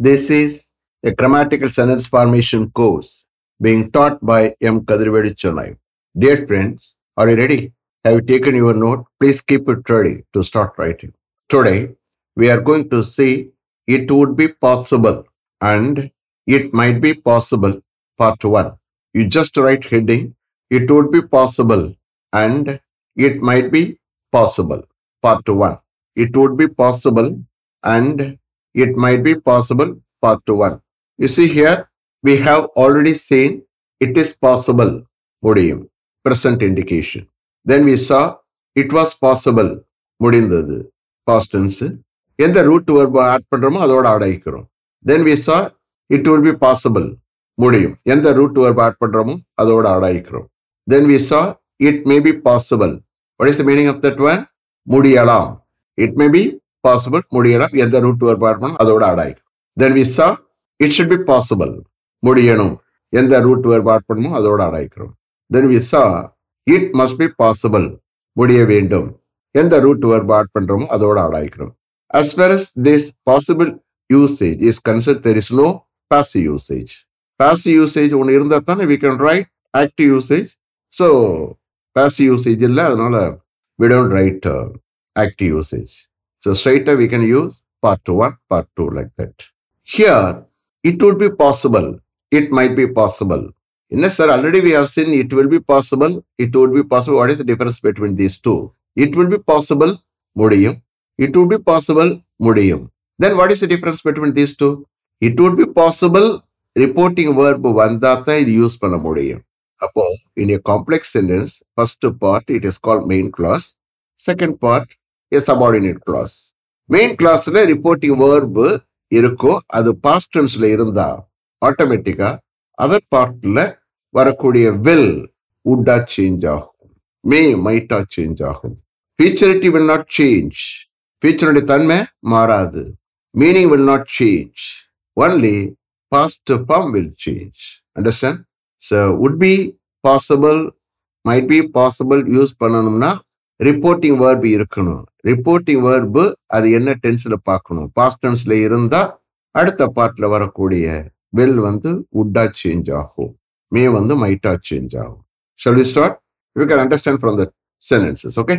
This is a grammatical sentence formation course being taught by M. Kadirvedi Chennai. Dear friends, are you ready? Have you taken your note? Please keep it ready to start writing. Today, we are going to see it would be possible and it might be possible part 1. You just write heading, it would be possible and it might be possible part 1. It would be possible and it might be possible part 1. You see here, we have already seen it is possible, முடியும், present indication. Then we saw it was possible, முடிந்தது, past tense. எந்த root verb add பண்றோமோ அதோட அடைக்கிறோம். Then we saw it will be possible, முடியும். எந்த root verb add பண்றோமோ அதோட அடைக்கிறோம். Then we saw it may be possible. What is the meaning of that one? முடியலாம். It may be பாசிபிள் முடியணும். எந்த ரூட் வேறுபாடுமோ அதோட ஆடாய்க்கும் then we saw it should be possible முடியணும். எந்த ரூட் வேறுபாடுமோ அதோட ஆடாய்க்கிறோம் then we saw it must be possible முடிய வேண்டும். எந்த ரூட் வேறுபாடு பண்ணுறோமோ அதோட ஆடாய்க்கிறோம் as far as this possible usage is concerned there is no passive usage passive usage ஒன்று இருந்தால் தானே we can write active usage so passive usage இல்லை அதனால we don't write active usage so straight we can use part 1 part 2 like that here it would be possible it might be possible Yes, sir. Already we have seen it will be possible. It would be possible. What is the difference between these two? It will be possible. முடியும் it would be possible முடியும் then what is the difference between these two it would be possible reporting verb வந்தா தான் இது use பண்ண முடியும் அப்போ in a complex sentence first part it is called main clause second part a subordinate clause main கிளாஸ்ல reporting verb இருக்கோ அது past tenseல இருந்தா ஆட்டோமேட்டிக்கா அதர் பார்ட்ல வரக்கூடிய வெல் உட்டா சேஞ்ச் ஆகும். மே மைட்டா சேஞ்ச் ஆகும். ஃபீச்சரிட்டி வில் நாட் சேஞ்ச் ஃபியூச்சருடைய தன்மை மாறாது. Meaning will not change only past form will change understand so would be possible might be possible use பண்ணணும்னா ரிப்போர்ட்டிங் வேர்பு இருக்கணும். ரிப்போர்ட்டிங் வேர்பு அது என்ன டென்ஸில் பார்க்கணும். பாஸ்ட் டென்ஸ்ல இருந்தா அடுத்த பார்ட்ல வரக்கூடிய வில் வந்து உட்டா சேஞ்ச் ஆகும். மே வந்து மைட்டா சேஞ்ச் ஆகும். Shall we start you can understand from the sentences okay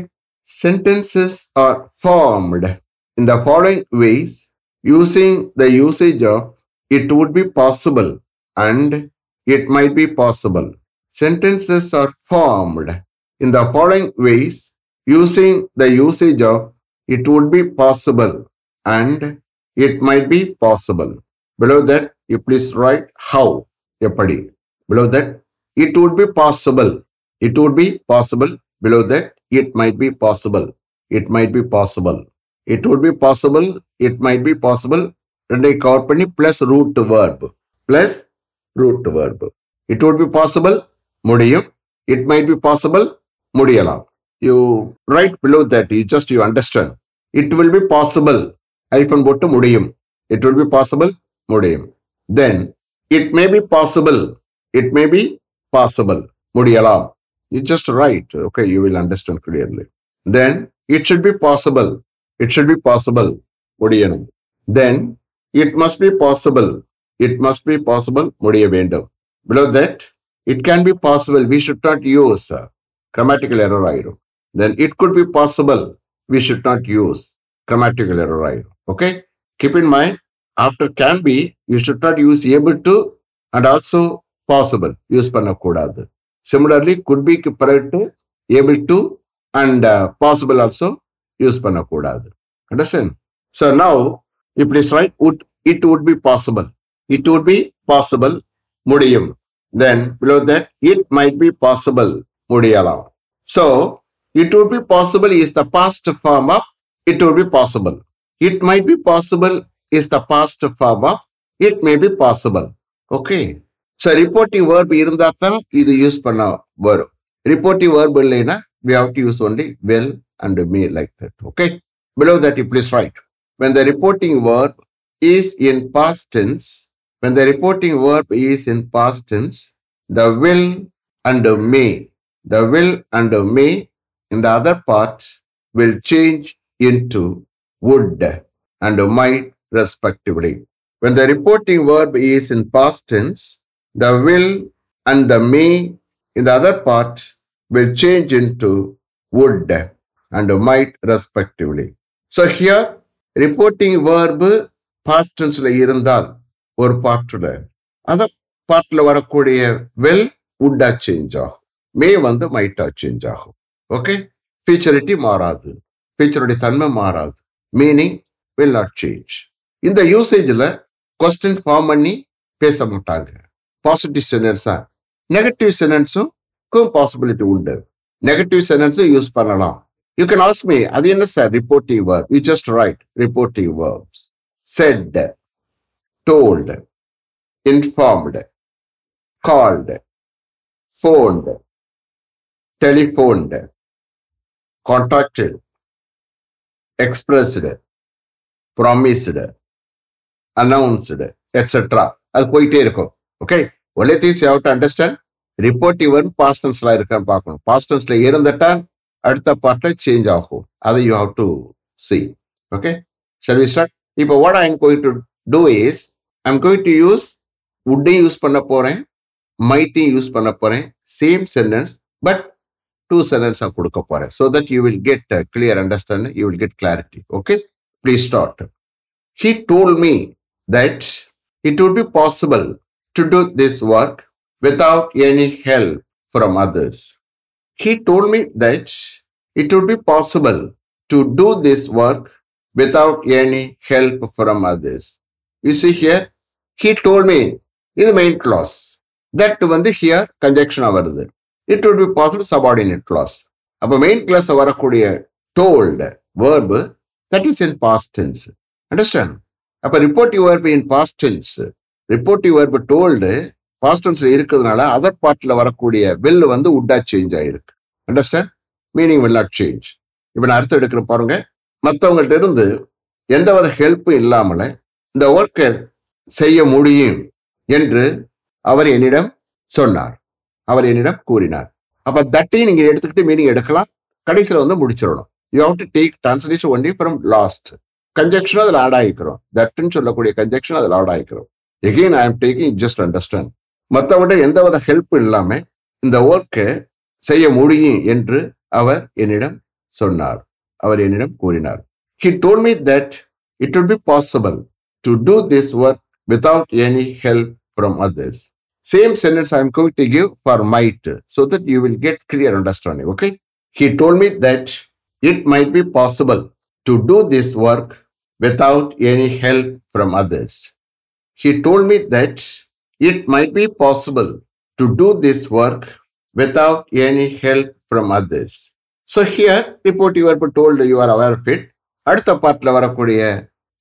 sentences are formed இந்த following ways ways the usage of it it be possible and it it might be possible. Sentences are formed in the following ways using the usage of it would be possible and it might be possible. Below that, you please write how. எப்படி below that it would be possible it would be possible below that it might be possible it might be possible it would be possible it might be possible ரெண்டை cover பண்ணி plus root verb plus root verb it would be possible முடியும் it might be possible முடியலாம் you write below that you just you understand it will be possible hyphen போட்டு முடியும் it will be possible முடியும் then it may be possible it may be possible முடியலாம் you just write okay you will understand clearly then it should be possible it should be possible முடியணும் then it must be possible it must be possible முடிய வேண்டும் below that it can be possible we should not use uh, grammatical error ஆயிரும் then it could be possible we should not use grammatical error ஆயிரும் okay keep in mind after can be you should not use able to and also possible use பண்ணக்கூடாது similarly good பிக்கு பிறகு able to and possible also use பண்ணக்கூடாது understand so now if is right would it would be possible it would be possible முடியும் then below that it might be possible முடியலாம் so It would be possible is the past form of it would be possible. It might be possible is the past form of it may be possible. Okay. So reporting verb இருந்தா தான் இது use பண்ண வரும் reporting verb இல்லைன்னா we have to use only will and may like that. Okay. Below that you please write. When the reporting verb is in past tense, when the reporting verb is in past tense, the will and may, the will and may in the other part will change into would and might respectively. when the reporting verb is in past tense, the will and the may in the other part will change into would and might respectively. So here, reporting verb past tenseல இருந்தால் ஒரு பார்ட்ல அந்த பார்ட்ல வரக்கூடிய will would change ஆகும் may வந்து மைட்டா change ஆகும் ஓகே ஃபீச்சரிட்டி மாறாது. ஃபீச்சருடைய தன்மை மாறாது. மீனிங் வில் நாட் சேஞ்ச் இந்த யூசேஜில் கொஸ்டின் ஃபார்ம் பண்ணி பேச மாட்டாங்க. பாசிட்டிவ் சென்டென்ஸா நெகட்டிவ் சென்டென்ஸும் பாசிபிலிட்டி உண்டு. நெகட்டிவ் சென்டென்ஸும் யூஸ் பண்ணலாம். யூ கேன் ஆஸ்க் மீ அது என்ன sir reporting verb you just write reportive verbs said told informed called phoned telephoned contracted, expressed, promised announced etc. அது போயிட்டே இருக்கும் okay only things you have to understand reportive வந்து past இருக்கான்னு பார்க்கணும் பாஸ்டன்ஸ்ல டென்ஸ்ல இருந்துட்டா அடுத்த பாட்டில் சேஞ்ச் ஆகும் அதை you have to see okay shall we start இப்போ what I am going to do is I am going to use உட்டையும் use பண்ண போறேன் மைட்டையும் யூஸ் பண்ண போறேன் same sentence but டூ சென்டென்ஸாக கொடுக்க போறேன் so that you will get clear understand you will get clarity okay please start he told me that it would be possible to do this work without any help from others. He told me that it would be possible to do this work without any help from others. You see here, he told me is main clause. That வந்து here conjunction வருது. It would be possible subordinate clause அப்போ main clause வரக்கூடிய told verb that is in past tense. Understand அப்போ reportive verb in past tense reportive verb told past டென்ஸ்ல இருக்கிறதுனால other பார்ட்ல வரக்கூடிய will வந்து உட்டா சேஞ்ச் ஆயிருக்கு. Understand meaning will not change இப்போ நான் அர்த்தம் எடுக்கிற பாருங்க. மற்றவங்கள்ட்ட இருந்து எந்த வித ஹெல்ப்பும் இல்லாமல் இந்த ஒர்க்கை செய்ய முடியும் என்று அவர் என்னிடம் சொன்னார். அவர் என்னிடம் கூறினார். அப்போ தட்டையும் நீங்க எடுத்துக்கிட்டு மீனிங் எடுக்கலாம். கடைசியில் வந்து முடிச்சிடணும். You have to take translation only from last conjunction அதில் ஆட் ஆகிக்கிறோம். தட்டுன்னு சொல்லக்கூடிய கன்ஜெக்ஷன் அதில் ஆட் ஆகிக்கிறோம். எகெயின் ஐ ஆம் டேக்கிங் ஜஸ்ட் அண்டர்ஸ்டாண்ட் மற்றவிட எந்த வித ஹெல்ப் இல்லாம இந்த ஒர்க்கை செய்ய முடியும் என்று அவர் என்னிடம் சொன்னார். அவர் என்னிடம் கூறினார். He told me that it would be possible to do this work without any help from others same sentence I am going to give for might so that you will get clear understanding okay he told me that it might be possible to do this work without any help from others. He told me that it might be possible to do this work without any help from others. So here, reporting verb told you are aware of it. அடுத்த பார்ட்ல வரக்கூடிய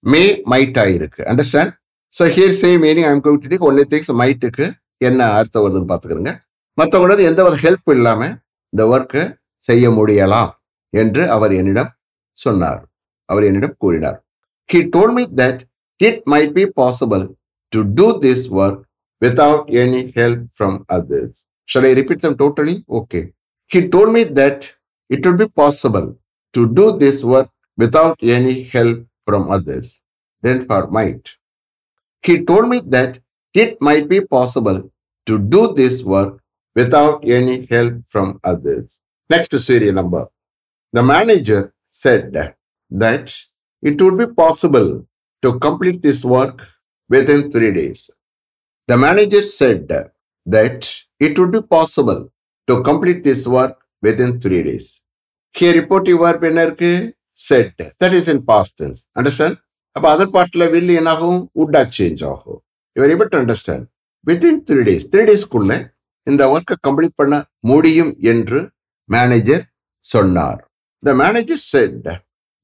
may might ஆயிருக்கு understand so here same meaning I'm going to take only things மைட்டுக்கு என்ன அர்த்தம் வருதுன்னு பார்த்துக்கிறோங்க. மற்றவங்களது எந்த ஒரு ஹெல்ப் இல்லாமல் இந்த ஒர்க்கை செய்ய முடியலாம் என்று அவர் என்னிடம் சொன்னார். அவர் என்னிடம் கூறினார். He told me that it might be possible to do this work without any help from others I repeat them totally okay he told me that it will be possible to do this work without any help from others then for might he told me that it might be possible to do this work without any help from others next serial number the manager said that it would be possible to complete this work within three days. The manager said that it would be possible to complete this work within three days. Here, reporting verb என்ன இருக்கு said that is in past tense. Understand? அப்ப other பார்ட்ல will என்னாகும் would change ஆகும் you are able to understand within three days three டேஸ்க்குள்ள இந்த ஒர்க்கை complete பண்ண முடியும் என்று மேனேஜர் சொன்னார் the manager set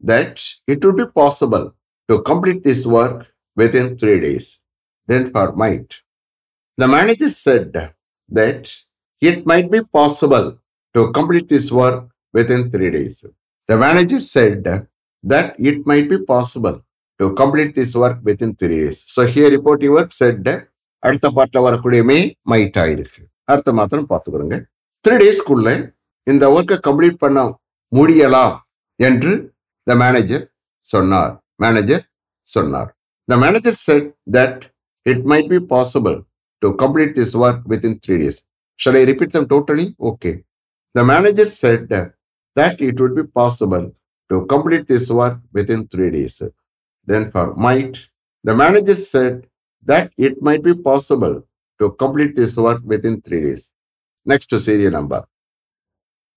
that it would be possible to complete this work within three days. Then for might. The manager said that it might be possible to complete this work within three days. The manager said that it might be possible complete this work work within three days. So here reporting work said அடுத்த பாட்டில் வரக்கூடிய may might ஆயிருக்கு. அடுத்த மாத்திரம் பார்த்துக்கிறோங்க three டேஸ்க்குள்ள இந்த ஒர்க்கை complete பண்ண முடியலாம் என்று த மேனேஜர் சொன்னார். மேனேஜர் சொன்னார். The manager said that it might be possible to complete this work within three days shall I repeat them totally okay the manager said that it would be possible to complete this work within three days Then for might, the manager said that it might be possible to complete this work within three days. Next to serial number.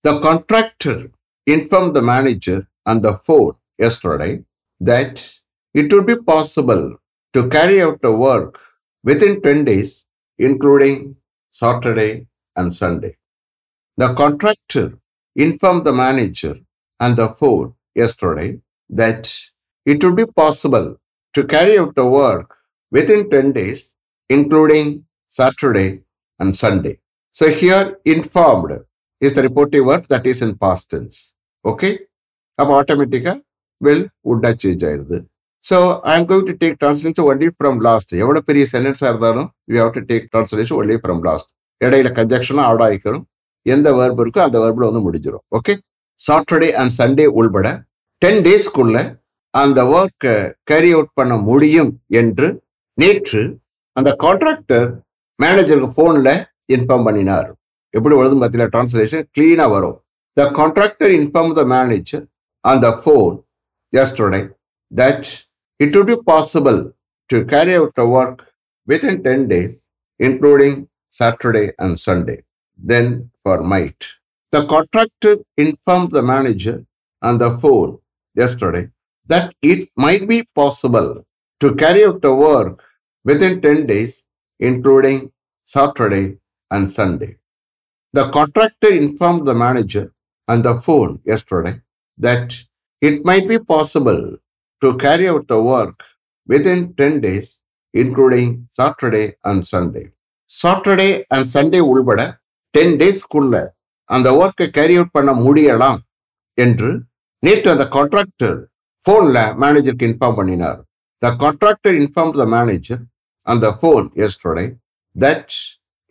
The contractor informed the manager on the phone yesterday that it would be possible to carry out the work within 10 days, including Saturday and Sunday. The contractor informed the manager on the phone yesterday that it would be possible to carry out the work within 10 days, including Saturday and Sunday. So here informed is the reportive verb that is in past tense. Okay? அப்போ ஆட்டோமேட்டிக்காக will would change ஆயிடுது so I am going to take translation only from last எவ்வளோ பெரிய சென்டென்ஸாக இருந்தாலும் you have to take translation only from last இடையில கன்ஜெக்ஷனாக add ஆகிக்கணும் எந்த வேர்பு இருக்கோ அந்த வேர்பில் வந்து முடிஞ்சிடும் ஓகே சாட்டர்டே அண்ட் சண்டே உள்பட டென் டேஸ்க்குள்ள அந்த ஒர்க்கை கேரி அவுட் பண்ண முடியும் என்று நேற்று அந்த கான்ட்ராக்டர் மேனேஜருக்கு ஃபோனில் இன்ஃபார்ம் பண்ணினார் எப்படி வருதுன்னு பார்த்தீங்கன்னா டிரான்ஸ்லேஷன் கிளீனாக வரும் the contractor inform the manager on the phone yesterday that it would be possible to carry out the work within 10 days, including Saturday and Sunday. Then for might. The contractor informed the manager on the phone yesterday that it might be possible to carry out the work within 10 days, including Saturday and Sunday. The contractor informed the manager on the phone yesterday that it might be possible to carry out the work within 10 days, including Saturday and Sunday. Saturday and Sunday உள்பட ten டேஸ்க்குள்ள அந்த ஒர்க்கை carry out பண்ண முடியலாம் என்று நேற்று அந்த contractor ஃபோனில் மேனேஜருக்கு இன்ஃபார்ம் பண்ணினார் the contractor inform the manager அந்த phone yesterday that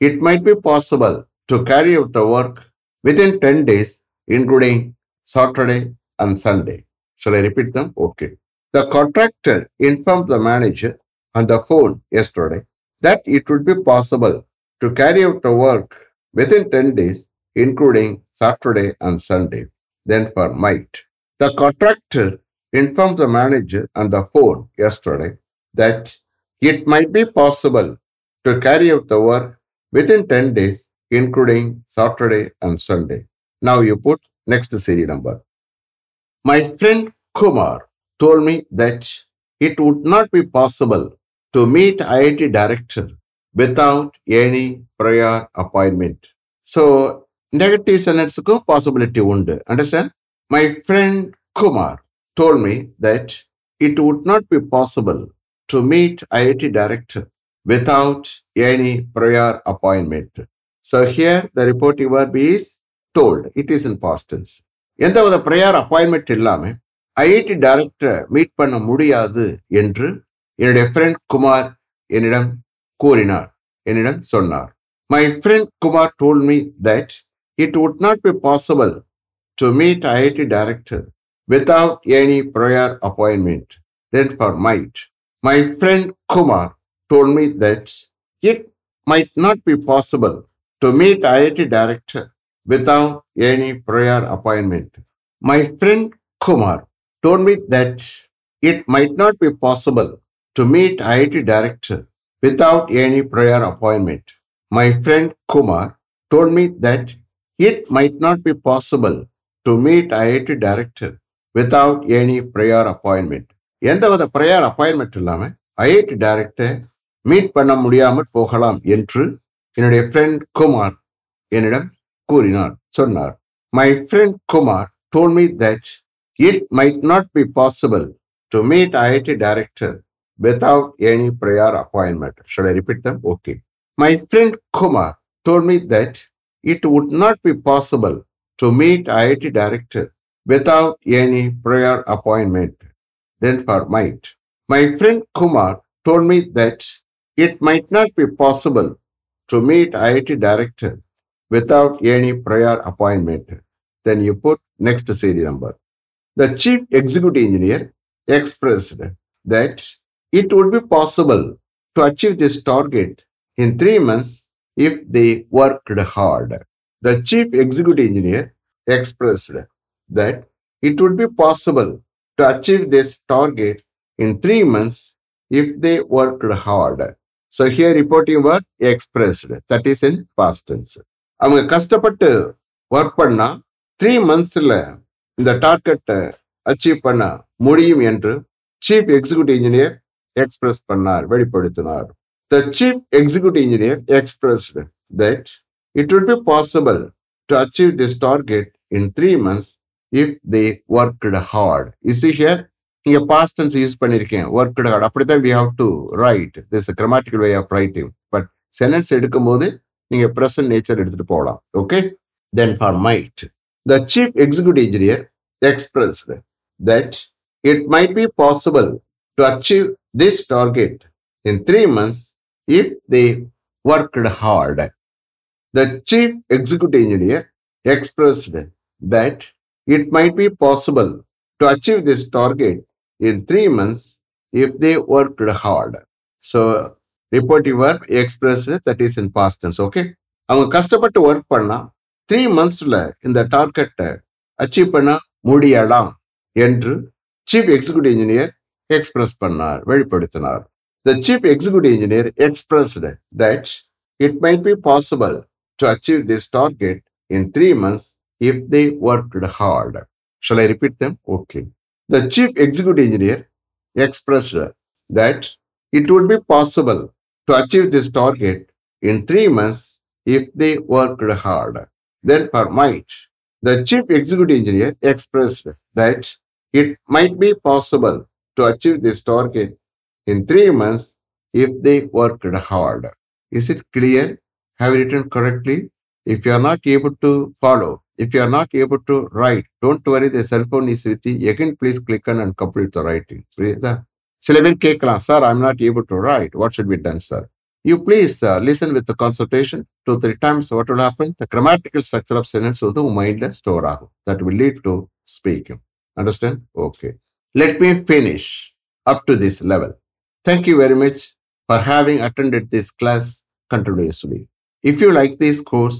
it might be possible to carry out the work within 10 days, including Saturday and Sunday. Shall I repeat them? Okay. The contractor informed the manager on the phone yesterday that it would be possible to carry out the work within 10 days, including Saturday and Sunday. Then for might. The contractor informed the manager on the phone yesterday that it might be possible to carry out the work within 10 days, including Saturday and Sunday. Now you put next serial number. My friend Kumar told me that it would not be possible to meet IIT director without any prior appointment. So negative sentence possibility undu. Understand? My friend Kumar told me that it would not be possible to meet IIT director without any prior appointment. So here the reporting verb is told. It is in past tense. எந்த வித prayer appointment இல்லாமல் IIT டைரக்டரை meet பண்ண முடியாது என்று என்னுடைய friend Kumar என்னிடம் கூறினார் என்னிடம் சொன்னார் my friend Kumar told me that it would not be possible to meet IIT director without any prior appointment then for might. My friend Kumar told me that it might not be possible to meet IIT director without any prior appointment. My friend Kumar told me that it might not be possible to meet IIT director without any prior appointment. My friend Kumar told me that it might not be possible to meet IIT director without any prior appointment எந்த வித prayer appointment இல்லாமல் IIT director meet பண்ண முடியாமல் போகலாம் என்று என்னுடைய friend Kumar என்னிடம் கூறினார் சொன்னார் my friend Kumar told me that it might not be possible to meet IIT director without any prior appointment. Should I repeat them? Okay. My friend Kumar that it that not be possible to meet IIT director without any prior appointment than for might. My friend Kumar told me that it might not be possible to meet IIT director without any prior appointment. Then you put next CD number. The chief executive engineer expressed that it would be possible to achieve this target in three months if they worked hard. The chief executive engineer expressed that it would be possible to achieve this target in three months if they worked hard. So here reporting work expressed. That is in past tense. அவங்க கஷ்டப்பட்டு work பண்ணா three மந்த்ஸ்ல இந்த டார்கெட்டை achieve பண்ண முடியும் என்று chief executive engineer express பண்ணார் வெளிப்படுத்தினார் the chief executive engineer express that it would be possible to achieve this target in three months if they worked hard is here இங்க பாஸ்ட் டென்ஸ் யூஸ் பண்ணிருக்கேன் worked hard அப்படித்தான் we have to write this grammatical way of writing but sentence எடுக்கும்போது நீங்க present nature எடுத்துட்டு போகலாம் okay then for might the chief executive engineer expressed that it might be possible to achieve this target in three months if they worked heart the chief executive engineer expressed that it might be possible to achieve this target in three months if they worked hard. So, reportive verb expressed that is in past tense. Okay. அவங்க கஷ்டப்பட்டு work பண்ணா three மந்த்ஸ்ல இந்த டார்கெட்டை achieve பண்ண முடியலாம் என்று chief executive engineer express பண்ணார் வெளிப்படுத்தினார் the chief executive engineer expressed that it might be possible to achieve this target in three months if they worked hard. Shall I repeat them? Okay. The chief executive engineer expressed that it would be possible to achieve this target in three months if they worked hard. Then for might, the chief executive engineer expressed that it might be possible to achieve this target in three months if they worked hard. Is it clear? Have you written correctly? If you are not able to follow, if you are not able to write, don't worry, the cell phone is with you. Again, please click on and complete the writing. புரியுதா சில பேர் கேட்கலாம் sir I'm not able to right what should be done sir you please listen with concentration two three times what will happen the grammatical structure of sentence வந்து உங்க மைண்ட்ல store ஆகும் that will lead to speaking understand okay let me finish up to this level thank you very much for having attended this class continuously. If you like this course,